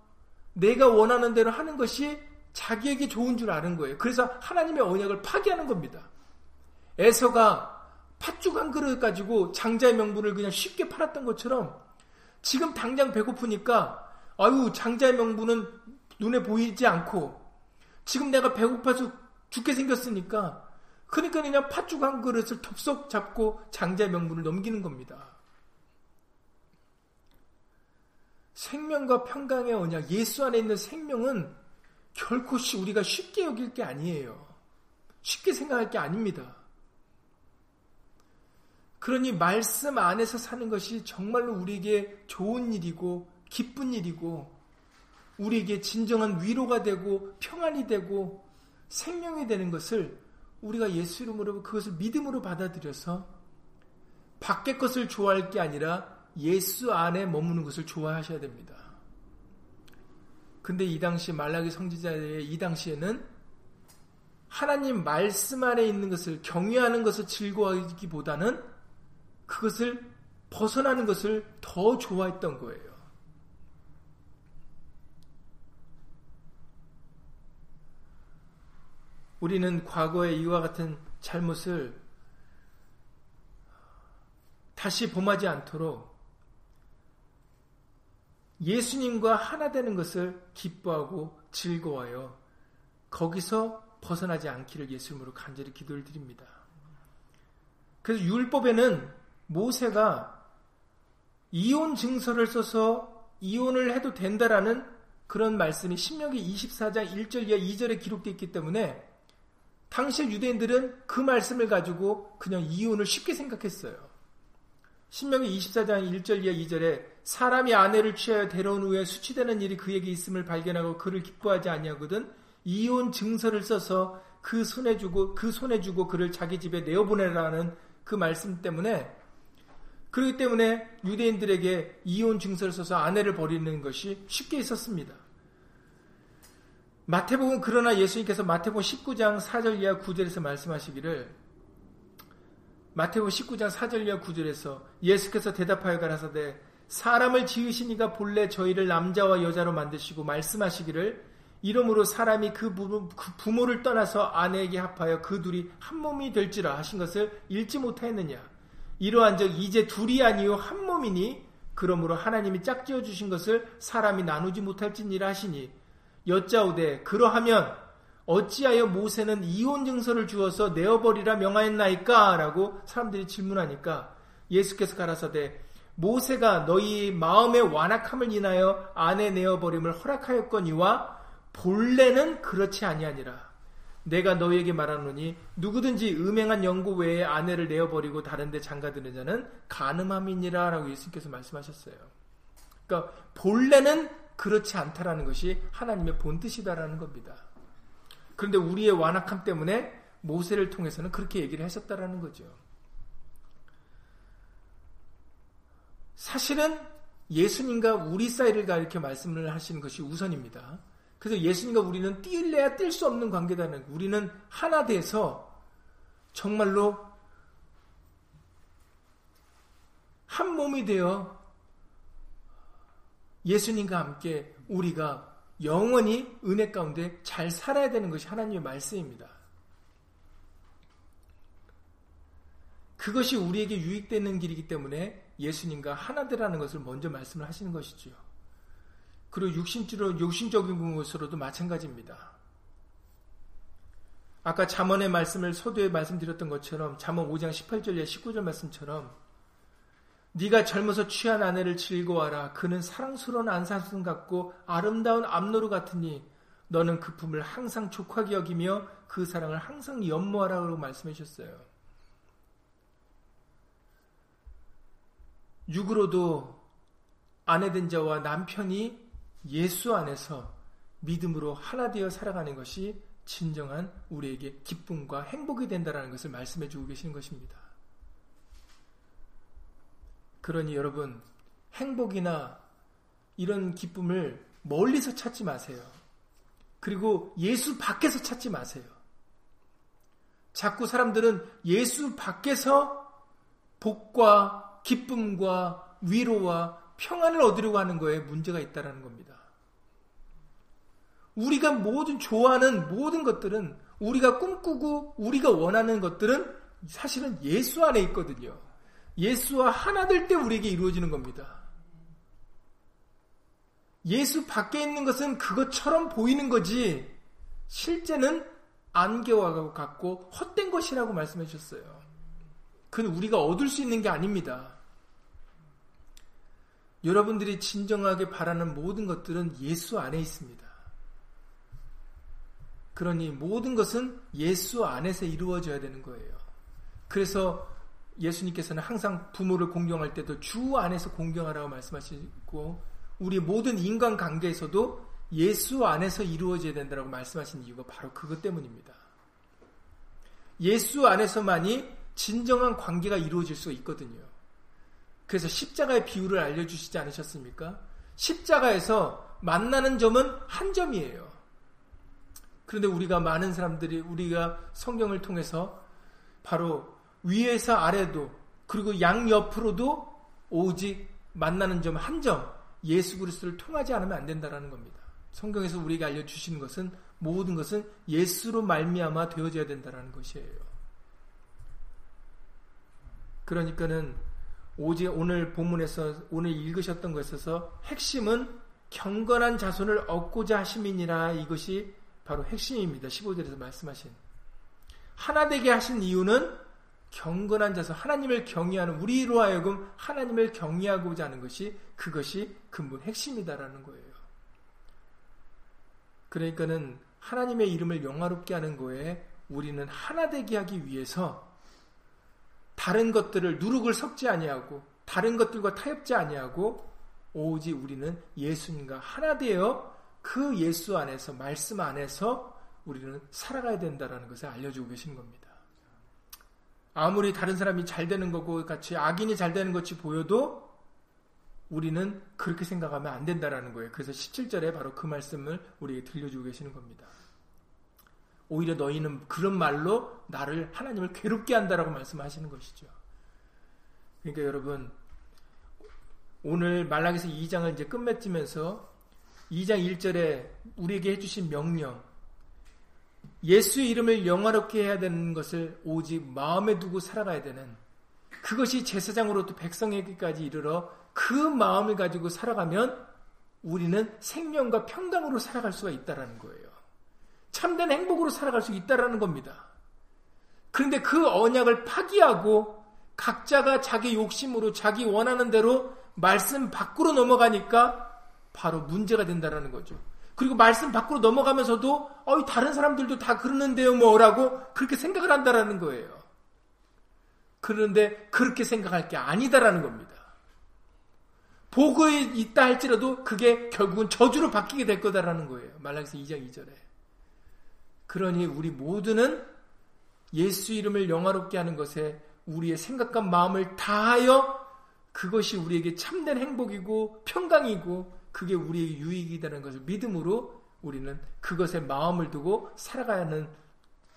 내가 원하는 대로 하는 것이 자기에게 좋은 줄 아는 거예요. 그래서 하나님의 언약을 파기하는 겁니다. 에서가 팥죽 한 그릇 가지고 장자의 명분을 그냥 쉽게 팔았던 것처럼 지금 당장 배고프니까 아유 장자의 명분은 눈에 보이지 않고 지금 내가 배고파서 죽게 생겼으니까 그러니까 그냥 팥죽 한 그릇을 톱속 잡고 장자의 명분을 넘기는 겁니다. 생명과 평강의 언약, 예수 안에 있는 생명은 결코 우리가 쉽게 여길 게 아니에요. 쉽게 생각할 게 아닙니다. 그러니 말씀 안에서 사는 것이 정말로 우리에게 좋은 일이고 기쁜 일이고 우리에게 진정한 위로가 되고 평안이 되고 생명이 되는 것을 우리가 예수 이름으로 그것을 믿음으로 받아들여서 밖의 것을 좋아할 게 아니라 예수 안에 머무는 것을 좋아하셔야 됩니다. 근데 이 당시 말라기 성지자의 이 당시에는 하나님 말씀 안에 있는 것을 경외하는 것을 즐거워하기보다는 그것을 벗어나는 것을 더 좋아했던 거예요. 우리는 과거의 이와 같은 잘못을 다시 범하지 않도록 예수님과 하나 되는 것을 기뻐하고 즐거워요. 거기서 벗어나지 않기를 예수님으로 간절히 기도를 드립니다. 그래서 율법에는 모세가 이혼 증서를 써서 이혼을 해도 된다라는 그런 말씀이 신명기 24장 1절 이하 2절에 기록되어 있기 때문에 당시 유대인들은 그 말씀을 가지고 그냥 이혼을 쉽게 생각했어요. 신명기 24장 1절 이하 2절에 사람이 아내를 취하여 데려온 후에 수치되는 일이 그에게 있음을 발견하고 그를 기뻐하지 아니하거든 이혼 증서를 써서 그 손에 주고 그 손에 주고 그를 자기 집에 내어 보내라는 그 말씀 때문에 그렇기 때문에 유대인들에게 이혼 증서를 써서 아내를 버리는 것이 쉽게 있었습니다. 마태복음 그러나 예수님께서 마태복음 19장 4절 이하 9절에서 말씀하시기를 마태복음 19장 4절 이하 9절에서 예수께서 대답하여 가라사대 사람을 지으시니가 본래 저희를 남자와 여자로 만드시고 말씀하시기를 이러므로 사람이 그, 그 부모 를 떠나서 아내에게 합하여 그 둘이 한 몸이 될지라 하신 것을 읽지 못하였느냐? 이러한즉 이제 둘이 아니요 한 몸이니 그러므로 하나님이 짝지어 주신 것을 사람이 나누지 못할지니라 하시니 여짜오되 그러하면 어찌하여 모세는 이혼 증서를 주어서 내어버리라 명하였나이까? 라고 사람들이 질문하니까 예수께서 가라사대 모세가 너희 마음의 완악함을 인하여 아내 내어버림을 허락하였거니와 본래는 그렇지 아니하니라. 내가 너희에게 말하노니 누구든지 음행한 연고 외에 아내를 내어버리고 다른데 장가드는 자는 가늠함이니라 라고 예수께서 말씀하셨어요. 그러니까 본래는 그렇지 않다라는 것이 하나님의 본뜻이다라는 겁니다. 그런데 우리의 완악함 때문에 모세를 통해서는 그렇게 얘기를 했었다라는 거죠. 사실은 예수님과 우리 사이를 이렇게 말씀을 하시는 것이 우선입니다. 그래서 예수님과 우리는 뛸래야 뛸 수 없는 관계다는 우리는 하나 돼서 정말로 한 몸이 되어 예수님과 함께 우리가 영원히 은혜 가운데 잘 살아야 되는 것이 하나님의 말씀입니다. 그것이 우리에게 유익되는 길이기 때문에 예수님과 하나되라는 것을 먼저 말씀을 하시는 것이지요. 그리고 육신적으로, 육신적인 것으로도 마찬가지입니다. 아까 잠언의 말씀을 소도에 말씀드렸던 것처럼 잠언 5장 18절에 19절 말씀처럼 네가 젊어서 취한 아내를 즐거워하라. 그는 사랑스러운 안사슴 같고 아름다운 암노루 같으니 너는 그 품을 항상 족하게 여기며 그 사랑을 항상 연모하라고 말씀해 주셨어요. 육으로도 아내된 자와 남편이 예수 안에서 믿음으로 하나 되어 살아가는 것이 진정한 우리에게 기쁨과 행복이 된다는 것을 말씀해 주고 계시는 것입니다. 그러니 여러분, 행복이나 이런 기쁨을 멀리서 찾지 마세요. 그리고 예수 밖에서 찾지 마세요. 자꾸 사람들은 예수 밖에서 복과 기쁨과 위로와 평안을 얻으려고 하는 거에 문제가 있다는 겁니다. 우리가 모든 좋아하는 모든 것들은 우리가 꿈꾸고 우리가 원하는 것들은 사실은 예수 안에 있거든요. 예수와 하나 될 때 우리에게 이루어지는 겁니다. 예수 밖에 있는 것은 그것처럼 보이는 거지, 실제는 안개와 같고 헛된 것이라고 말씀해 주셨어요. 그건 우리가 얻을 수 있는 게 아닙니다. 여러분들이 진정하게 바라는 모든 것들은 예수 안에 있습니다. 그러니 모든 것은 예수 안에서 이루어져야 되는 거예요. 그래서 예수님께서는 항상 부모를 공경할 때도 주 안에서 공경하라고 말씀하시고 우리 모든 인간 관계에서도 예수 안에서 이루어져야 된다고 말씀하신 이유가 바로 그것 때문입니다. 예수 안에서만이 진정한 관계가 이루어질 수 있거든요. 그래서 십자가의 비유를 알려주시지 않으셨습니까? 십자가에서 만나는 점은 한 점이에요. 그런데 우리가 많은 사람들이 우리가 성경을 통해서 바로 위에서 아래도 그리고 양옆으로도 오직 만나는 점 한 점 예수 그리스도를 통하지 않으면 안 된다라는 겁니다. 성경에서 우리에게 알려 주시는 것은 모든 것은 예수로 말미암아 되어져야 된다라는 것이에요. 그러니까는 오직 오늘 본문에서 오늘 읽으셨던 것에서 핵심은 경건한 자손을 얻고자 하심이니라 이것이 바로 핵심입니다. 15절에서 말씀하신 하나 되게 하신 이유는 경건한 자서 하나님을 경외하는 우리로 하여금 하나님을 경외하고자 하는 것이 그것이 근본 핵심이다라는 거예요. 그러니까는 하나님의 이름을 영화롭게 하는 거에 우리는 하나 되게 하기 위해서 다른 것들을 누룩을 섞지 아니하고 다른 것들과 타협지 아니하고 오직 우리는 예수님과 하나 되어 그 예수 안에서 말씀 안에서 우리는 살아가야 된다라는 것을 알려주고 계신 겁니다. 아무리 다른 사람이 잘 되는 거고 같이 악인이 잘 되는 것이 보여도 우리는 그렇게 생각하면 안 된다라는 거예요. 그래서 17절에 바로 그 말씀을 우리에게 들려주고 계시는 겁니다. 오히려 너희는 그런 말로 나를 하나님을 괴롭게 한다라고 말씀하시는 것이죠. 그러니까 여러분 오늘 말라기서 2장을 이제 끝맺으면서 2장 1절에 우리에게 해주신 명령 예수의 이름을 영화롭게 해야 되는 것을 오직 마음에 두고 살아가야 되는 그것이 제사장으로부터 백성에게까지 이르러 그 마음을 가지고 살아가면 우리는 생명과 평강으로 살아갈 수가 있다라는 거예요. 참된 행복으로 살아갈 수 있다라는 겁니다. 그런데 그 언약을 파기하고 각자가 자기 욕심으로 자기 원하는 대로 말씀 밖으로 넘어가니까 바로 문제가 된다라는 거죠. 그리고 말씀 밖으로 넘어가면서도 어 다른 사람들도 다 그러는데요 뭐라고 그렇게 생각을 한다라는 거예요. 그런데 그렇게 생각할 게 아니다라는 겁니다. 복이 있다 할지라도 그게 결국은 저주로 바뀌게 될 거다라는 거예요. 말라기서 2장 2절에. 그러니 우리 모두는 예수 이름을 영화롭게 하는 것에 우리의 생각과 마음을 다하여 그것이 우리에게 참된 행복이고 평강이고 그게 우리에게 유익이라는 것을 믿음으로 우리는 그것에 마음을 두고 살아가야 하는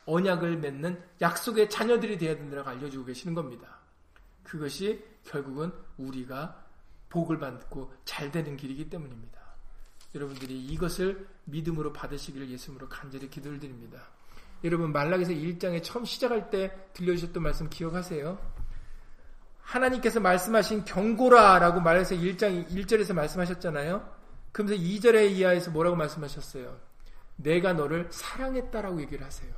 언약을 맺는 약속의 자녀들이 되어야 된다고 알려주고 계시는 겁니다. 그것이 결국은 우리가 복을 받고 잘 되는 길이기 때문입니다. 여러분들이 이것을 믿음으로 받으시기를 예수님으로 간절히 기도를 드립니다. 여러분 말락에서 1장에 처음 시작할 때 들려주셨던 말씀 기억하세요? 하나님께서 말씀하신 경고라라고 말해서 1장 1절에서 말씀하셨잖아요. 그러면서 2절에 이하에서 뭐라고 말씀하셨어요? 내가 너를 사랑했다라고 얘기를 하세요.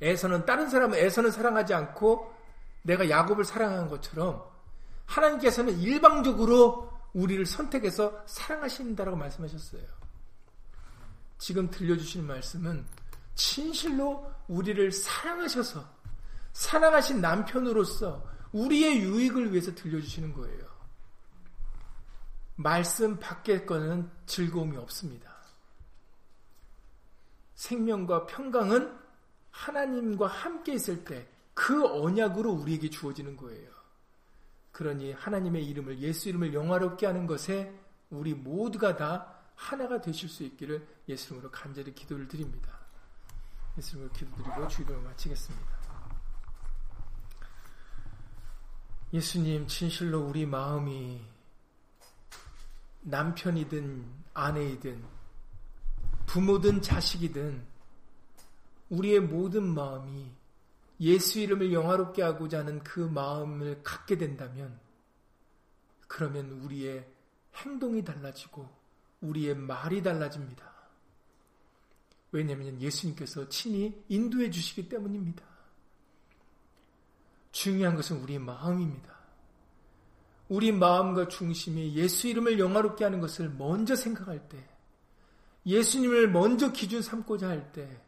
에서는 다른 사람은 에서는 사랑하지 않고 내가 야곱을 사랑한 것처럼 하나님께서는 일방적으로 우리를 선택해서 사랑하신다라고 말씀하셨어요. 지금 들려주신 말씀은 진실로 우리를 사랑하셔서 사랑하신 남편으로서 우리의 유익을 위해서 들려주시는 거예요. 말씀 밖의 거는 즐거움이 없습니다. 생명과 평강은 하나님과 함께 있을 때 그 언약으로 우리에게 주어지는 거예요. 그러니 하나님의 이름을 예수 이름을 영화롭게 하는 것에 우리 모두가 다 하나가 되실 수 있기를 예수 이름으로 간절히 기도를 드립니다. 예수 이름으로 기도드리고 주기도를 마치겠습니다. 예수님, 진실로 우리 마음이 남편이든 아내이든 부모든 자식이든 우리의 모든 마음이 예수 이름을 영화롭게 하고자 하는 그 마음을 갖게 된다면 그러면 우리의 행동이 달라지고 우리의 말이 달라집니다. 왜냐하면 예수님께서 친히 인도해 주시기 때문입니다. 중요한 것은 우리의 마음입니다. 우리 마음과 중심이 예수 이름을 영화롭게 하는 것을 먼저 생각할 때, 예수님을 먼저 기준 삼고자 할 때,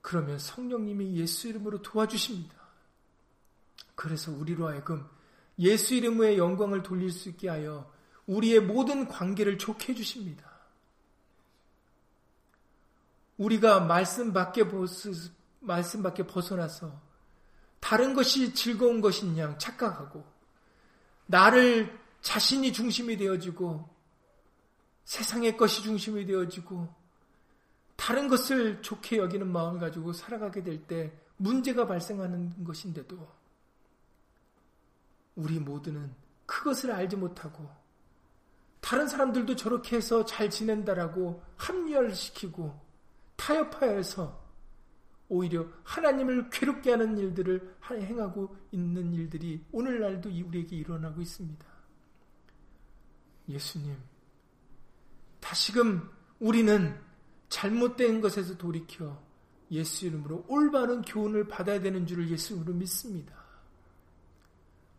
그러면 성령님이 예수 이름으로 도와주십니다. 그래서 우리로 하여금 예수 이름의 영광을 돌릴 수 있게 하여 우리의 모든 관계를 좋게 해주십니다. 우리가 말씀 밖에 벗어나서 다른 것이 즐거운 양 착각하고 나를 자신이 중심이 되어지고 세상의 것이 중심이 되어지고 다른 것을 좋게 여기는 마음을 가지고 살아가게 될 때 문제가 발생하는 것인데도 우리 모두는 그것을 알지 못하고 다른 사람들도 저렇게 해서 잘 지낸다라고 합리화시키고 타협하여서 오히려 하나님을 괴롭게 하는 일들을 행하고 있는 일들이 오늘날도 우리에게 일어나고 있습니다. 예수님, 다시금 우리는 잘못된 것에서 돌이켜 예수 이름으로 올바른 교훈을 받아야 되는 줄을 예수 이름으로 믿습니다.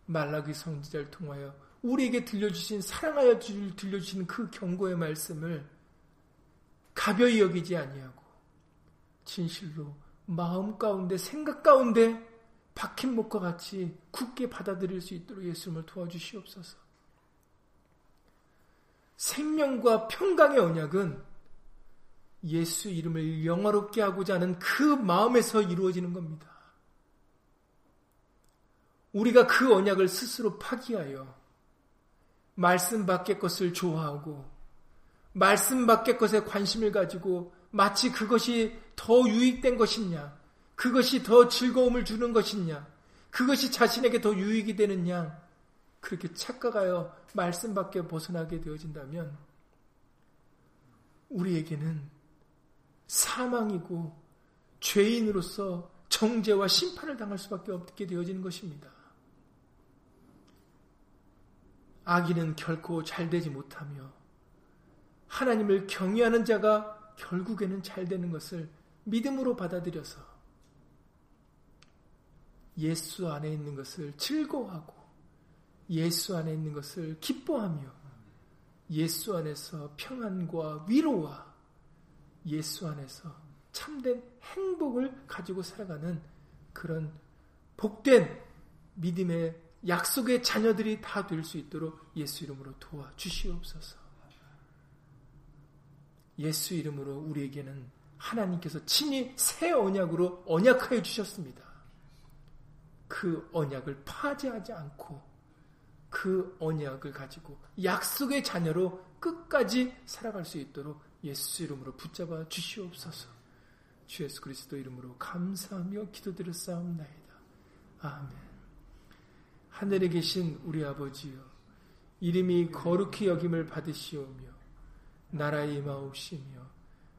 말라기 성지자를 통하여 우리에게 들려주신 사랑하여 들려주신 그 경고의 말씀을 가벼이 여기지 아니하고 진실로 마음 가운데 생각 가운데 박힌 목과 같이 굳게 받아들일 수 있도록 예수님을 도와주시옵소서. 생명과 평강의 언약은 예수 이름을 영화롭게 하고자 하는 그 마음에서 이루어지는 겁니다. 우리가 그 언약을 스스로 파기하여 말씀 밖의 것을 좋아하고 말씀 밖의 것에 관심을 가지고 마치 그것이 더 유익된 것이냐, 그것이 더 즐거움을 주는 것이냐, 그것이 자신에게 더 유익이 되느냐, 그렇게 착각하여 말씀 밖에 벗어나게 되어진다면 우리에게는 사망이고 죄인으로서 정죄와 심판을 당할 수밖에 없게 되어지는 것입니다. 악인은 결코 잘 되지 못하며 하나님을 경외하는 자가 결국에는 잘 되는 것을 믿음으로 받아들여서 예수 안에 있는 것을 즐거워하고 예수 안에 있는 것을 기뻐하며 예수 안에서 평안과 위로와 예수 안에서 참된 행복을 가지고 살아가는 그런 복된 믿음의 약속의 자녀들이 다 될 수 있도록 예수 이름으로 도와 주시옵소서. 예수 이름으로 우리에게는 하나님께서 친히 새 언약으로 언약하여 주셨습니다. 그 언약을 파괴하지 않고 그 언약을 가지고 약속의 자녀로 끝까지 살아갈 수 있도록 예수 이름으로 붙잡아 주시옵소서. 주 예수 그리스도 이름으로 감사하며 기도드렸사옵나이다. 아멘. 하늘에 계신 우리 아버지여 이름이 거룩히 여김을 받으시오며 나라의 임하옵시며